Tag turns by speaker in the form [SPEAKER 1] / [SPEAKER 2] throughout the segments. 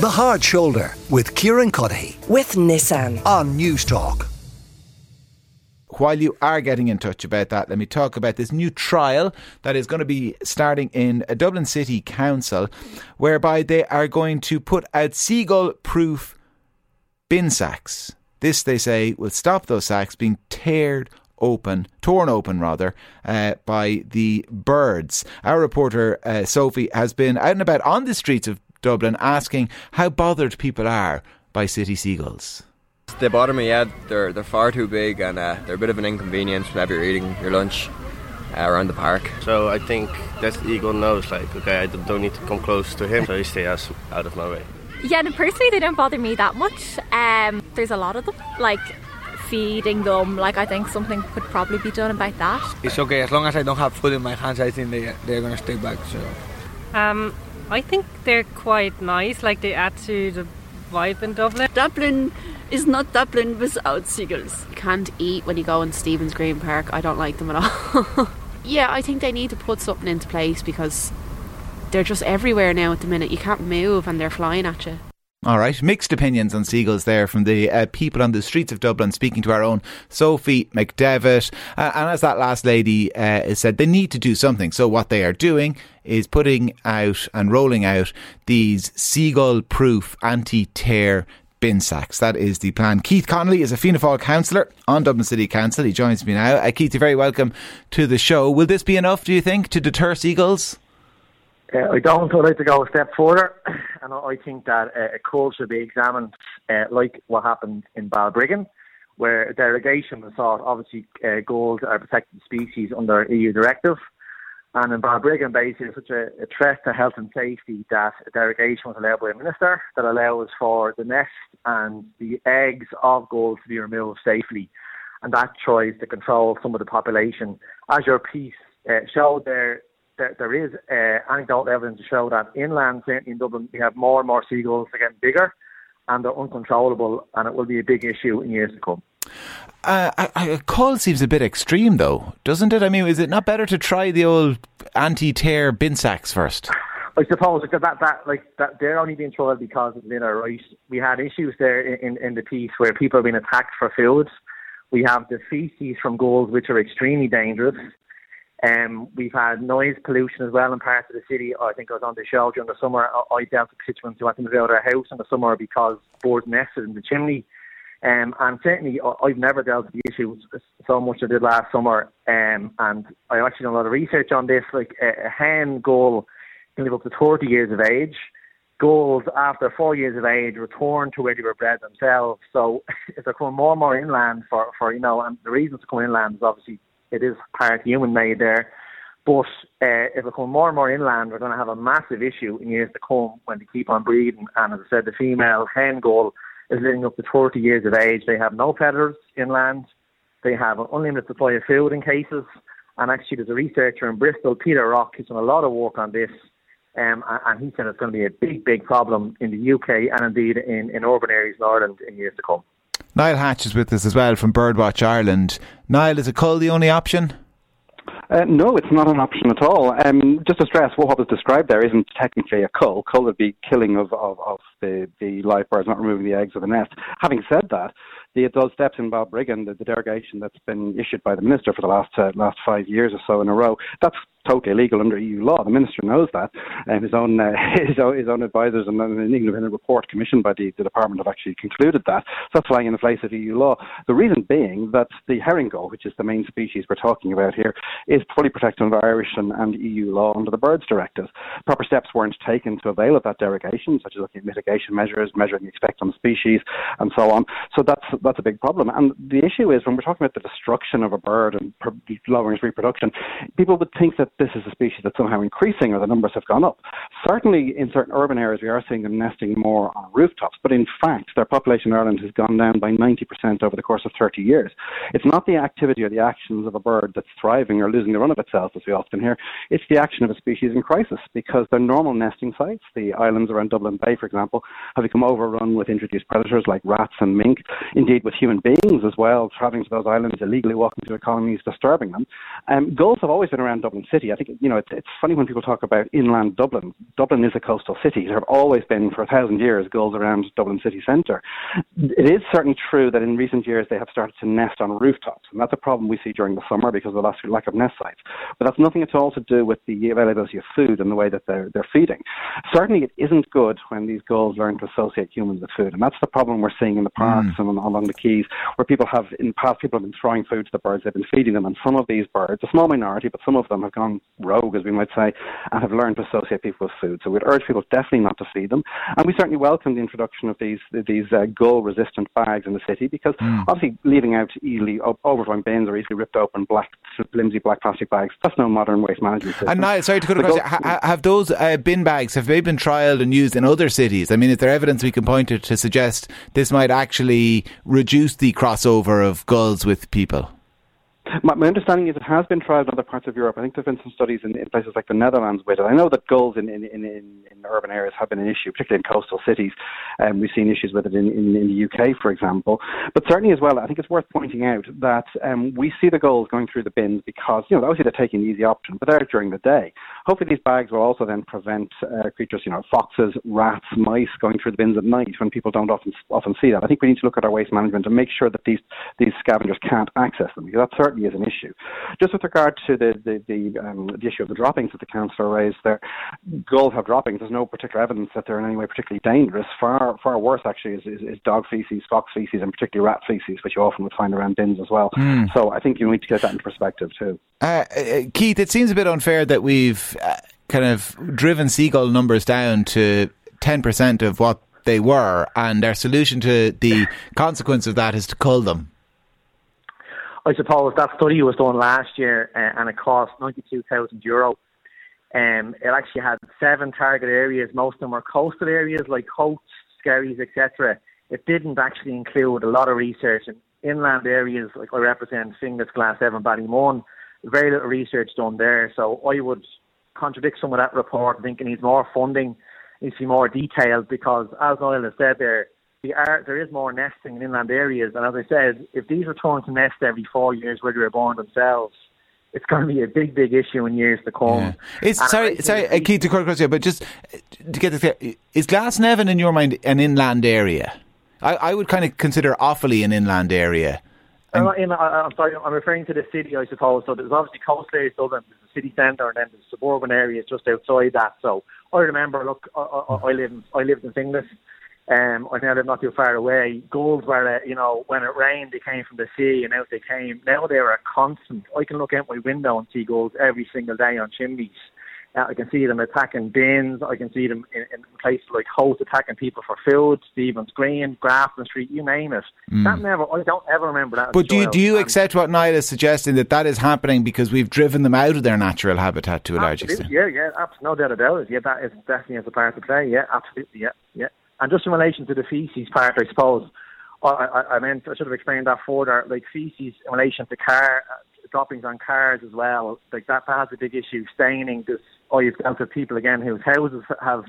[SPEAKER 1] The Hard Shoulder with Kieran Cuddihy
[SPEAKER 2] with Nissan
[SPEAKER 1] on News Talk.
[SPEAKER 3] While you are getting in touch about that, let me talk about this new trial that is going to be starting in a Dublin City Council, whereby they are going to put out seagull proof bin sacks. This, they say, will stop those sacks being teared open, torn open rather, uh, by the birds. Our reporter uh, Sophie has been out and about on the streets of Dublin asking how bothered people are by city seagulls.
[SPEAKER 4] They bother me, yeah. They're, they're far too big and uh, they're a bit of an inconvenience whenever you're eating your lunch uh, around the park.
[SPEAKER 5] So I think that eagle knows, like, okay, I don't need to come close to him, so he stays out of my way.
[SPEAKER 6] Yeah, and personally, they don't bother me that much. Um, there's a lot of them, like feeding them. Like I think something could probably be done about that.
[SPEAKER 7] It's okay as long as I don't have food in my hands. I think they they're gonna stay back. So,
[SPEAKER 8] um, I think they're quite nice. Like they add to the vibe in Dublin.
[SPEAKER 9] Dublin is not Dublin without seagulls.
[SPEAKER 10] You can't eat when you go in Stephen's Green Park. I don't like them at all. yeah, I think they need to put something into place because they're just everywhere now at the minute. You can't move and they're flying at you.
[SPEAKER 3] All right, mixed opinions on seagulls there from the uh, people on the streets of Dublin, speaking to our own Sophie McDevitt. Uh, and as that last lady uh, said, they need to do something. So what they are doing is putting out and rolling out these seagull-proof anti-tear bin sacks. That is the plan. Keith Connolly is a Fianna Fáil councillor on Dublin City Council. He joins me now. Uh, Keith, you're very welcome to the show. Will this be enough, do you think, to deter seagulls?
[SPEAKER 11] Uh, I don't. I'd like to go a step further, and I think that uh, a cull should be examined, uh, like what happened in Balbriggan, where a derogation was sought. Obviously, uh, gulls are protected species under EU directive, and in Balbriggan, basically, it's such a, a threat to health and safety that a derogation was allowed by a minister that allows for the nest and the eggs of gold to be removed safely, and that tries to control some of the population. As your piece uh, showed there there, there is uh, anecdotal evidence to show that inland, certainly in Dublin, we have more and more seagulls. They're getting bigger and they're uncontrollable, and it will be a big issue in years to come.
[SPEAKER 3] Uh, a cull seems a bit extreme, though, doesn't it? I mean, is it not better to try the old anti-tear bin sacks first?
[SPEAKER 11] I suppose that, that that like that they're only being tried because of litter, right? We had issues there in, in the piece where people have been attacked for food. We have the feces from gulls, which are extremely dangerous. Um, we've had noise pollution as well in parts of the city. I think I was on the show during the summer. I dealt with constituents who had to move out of their house in the summer because birds nested in the chimney. Um, and certainly, I've never dealt with the issue so much as I did last summer. Um, and I actually done a lot of research on this. Like a, a hen gull can live up to 30 years of age. Gulls, after four years of age, return to where they were bred themselves. So if they're coming more and more inland for, for you know, and the reasons to come inland is obviously it is part human made there. But uh, if we come more and more inland, we're going to have a massive issue in years to come when they keep on breeding. And as I said, the female hen gull is living up to 30 years of age. They have no predators inland. They have an unlimited supply of food in cases. And actually, there's a researcher in Bristol, Peter Rock, who's done a lot of work on this. Um, and he said it's going to be a big, big problem in the UK and indeed in, in urban areas in Ireland in years to come.
[SPEAKER 3] Niall Hatch is with us as well from Birdwatch Ireland. Niall, is a cull the only option?
[SPEAKER 12] Uh, no, it's not an option at all. Um, just to stress, what was described there isn't technically a cull. Cull would be killing of, of, of the, the live birds, not removing the eggs of the nest. Having said that, the adult steps in Balbriggan, the, the derogation that's been issued by the minister for the last uh, last five years or so in a row, that's totally illegal under EU law. The minister knows that, and his own uh, his own his own advisors and an independent report commissioned by the, the department have actually concluded that. So that's flying in the face of EU law. The reason being that the herring gull, which is the main species we're talking about here, is fully protected under Irish and, and EU law under the Birds Directive. Proper steps weren't taken to avail of that derogation, such as looking at mitigation measures, measuring the expected species, and so on. So that's that's a big problem. And the issue is when we're talking about the destruction of a bird and lowering its reproduction, people would think that this is a species that's somehow increasing or the numbers have gone up. Certainly, in certain urban areas, we are seeing them nesting more on rooftops, but in fact, their population in Ireland has gone down by 90% over the course of 30 years. It's not the activity or the actions of a bird that's thriving or losing the run of itself, as we often hear. It's the action of a species in crisis because their normal nesting sites, the islands around Dublin Bay, for example, have become overrun with introduced predators like rats and mink, indeed with human beings as well, travelling to those islands illegally, walking through their colonies, disturbing them. Um, gulls have always been around Dublin City city. I think you know it's, it's funny when people talk about inland Dublin. Dublin is a coastal city. There have always been for a thousand years gulls around Dublin city centre. It is certainly true that in recent years they have started to nest on rooftops, and that's a problem we see during the summer because of the lack of nest sites. But that's nothing at all to do with the availability of food and the way that they're they're feeding. Certainly, it isn't good when these gulls learn to associate humans with food, and that's the problem we're seeing in the parks mm. and along the quays, where people have in the past people have been throwing food to the birds, they've been feeding them, and some of these birds, a small minority, but some of them have gone rogue, as we might say, and have learned to associate people with food. So we'd urge people definitely not to feed them, and we certainly welcome the introduction of these these uh, gull-resistant bags in the city because mm. obviously leaving out easily overflowing bins or easily ripped open black flimsy black plastic bags that's no modern waste management system.
[SPEAKER 3] And now, sorry to cut across, ha- have those uh, bin bags have they been trialled and used in other cities? I mean, is there evidence we can point to to suggest this might actually reduce the crossover of gulls with people?
[SPEAKER 12] My, my, understanding is it has been tried in other parts of Europe. I think there have been some studies in, in places like the Netherlands with it. I know that gulls in, in, in, in, urban areas have been an issue, particularly in coastal cities. Um, we've seen issues with it in, in, in the UK, for example. But certainly as well, I think it's worth pointing out that um, we see the gulls going through the bins because, you know, obviously they're taking the easy option, but they're during the day. Hopefully these bags will also then prevent uh, creatures, you know, foxes, rats, mice going through the bins at night when people don't often often see that. I think we need to look at our waste management and make sure that these, these scavengers can't access them because that certainly is an issue. Just with regard to the the the, um, the issue of the droppings that the councillor raised, there, gulls have droppings. There's no particular evidence that they're in any way particularly dangerous. Far far worse actually is, is, is dog feces, fox feces, and particularly rat feces, which you often would find around bins as well. Mm. So I think you need to get that into perspective too.
[SPEAKER 3] Uh, uh, Keith, it seems a bit unfair that we've uh, kind of driven seagull numbers down to ten percent of what they were, and our solution to the consequence of that is to cull them.
[SPEAKER 11] I suppose that study was done last year uh, and it cost 92,000 euro. Um, it actually had seven target areas. Most of them were coastal areas like Coats, Skerries, etc. It didn't actually include a lot of research in inland areas like I represent, Finglas, Glasnevin, Ballymun. Very little research done there. So I would contradict some of that report. I think it needs more funding, to be more detailed because, as Niall has said there, the are, there is more nesting in inland areas. And as I said, if these return to nest every four years where they were born themselves, it's going to be a big, big issue in years to come. Yeah.
[SPEAKER 3] It's, sorry, sorry, uh, Keith, to cut across here, but just to get this clear, is Glasnevin in your mind an inland area? I, I would kind of consider Offaly an inland area.
[SPEAKER 11] I'm, in, I'm sorry, I'm referring to the city, I suppose. So there's obviously coastal areas, Dublin, there's the city centre, and then there's suburban areas just outside that. So I remember, look, I, I, I lived, I lived in Finglas, um, I know they're not too far away. Gulls were, uh, you know, when it rained, they came from the sea, and out they came. Now they're a constant. I can look out my window and see gulls every single day on chimneys. Uh, I can see them attacking bins. I can see them in, in places like Howth attacking people for food. Stephen's Green, Grafton Street, you name it. Mm. That never. I don't ever remember that.
[SPEAKER 3] But do you, do you accept what Niall is suggesting that that is happening because we've driven them out of their natural habitat to a large extent?
[SPEAKER 11] Yeah, yeah, absolutely, no doubt about it. Yeah, that is definitely as a part of play. Yeah, absolutely. Yeah, yeah. And just in relation to the feces part, I suppose, I, I, I meant I should have explained that further. Like feces in relation to car uh, droppings on cars as well. Like that, that has a big issue. Staining this. Oh, you've dealt with people again whose houses have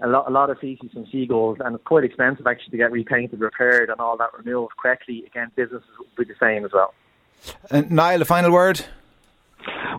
[SPEAKER 11] a lot, a lot of feces from seagulls, and it's quite expensive actually to get repainted, repaired, and all that removed correctly. Again, businesses will be the same as well.
[SPEAKER 3] And Niall, a final word.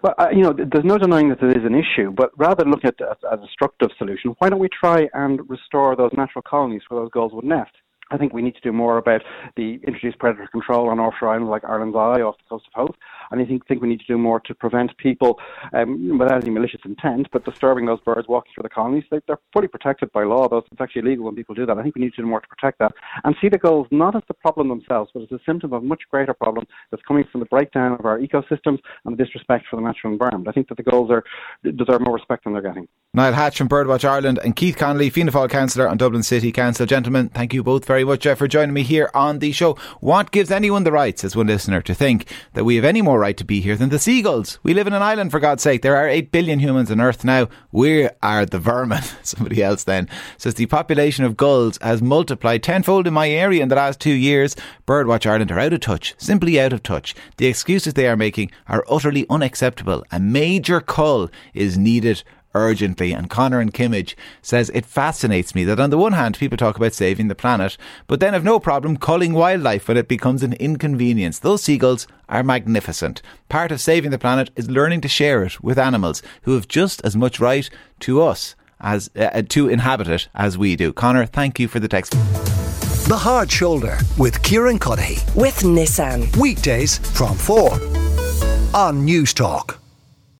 [SPEAKER 12] Well, uh, you know, there's no denying that there is an issue, but rather than look at a, a destructive solution, why don't we try and restore those natural colonies where those gulls would nest? I think we need to do more about the introduced predator control on offshore islands like Ireland's Eye off the coast of Howth. And I think, think we need to do more to prevent people, um, without any malicious intent, but disturbing those birds walking through the colonies. They, are fully protected by law. Those, it's actually illegal when people do that. I think we need to do more to protect that and see the gulls not as the problem themselves, but as a symptom of a much greater problem that's coming from the breakdown of our ecosystems and the disrespect for the natural environment. I think that the gulls are deserve more respect than they're getting.
[SPEAKER 3] Niall Hatch from Birdwatch Ireland and Keith Connolly, Fianna Fáil councillor on Dublin City Council. Gentlemen, thank you both very much uh, for joining me here on the show. What gives anyone the right, says one listener, to think that we have any more right to be here than the seagulls? We live in an island, for God's sake. There are 8 billion humans on Earth now. We are the vermin. Somebody else then says the population of gulls has multiplied tenfold in my area in the last two years. Birdwatch Ireland are out of touch, simply out of touch. The excuses they are making are utterly unacceptable. A major cull is needed urgently. And Connor and Kimmage says it fascinates me that on the one hand people talk about saving the planet, but then have no problem culling wildlife when it becomes an inconvenience. Those seagulls are magnificent. Part of saving the planet is learning to share it with animals who have just as much right to us as uh, to inhabit it as we do. Connor, thank you for the text.
[SPEAKER 1] The Hard Shoulder with Kieran Cuddihy.
[SPEAKER 2] With Nissan.
[SPEAKER 1] Weekdays from 4 on News Talk.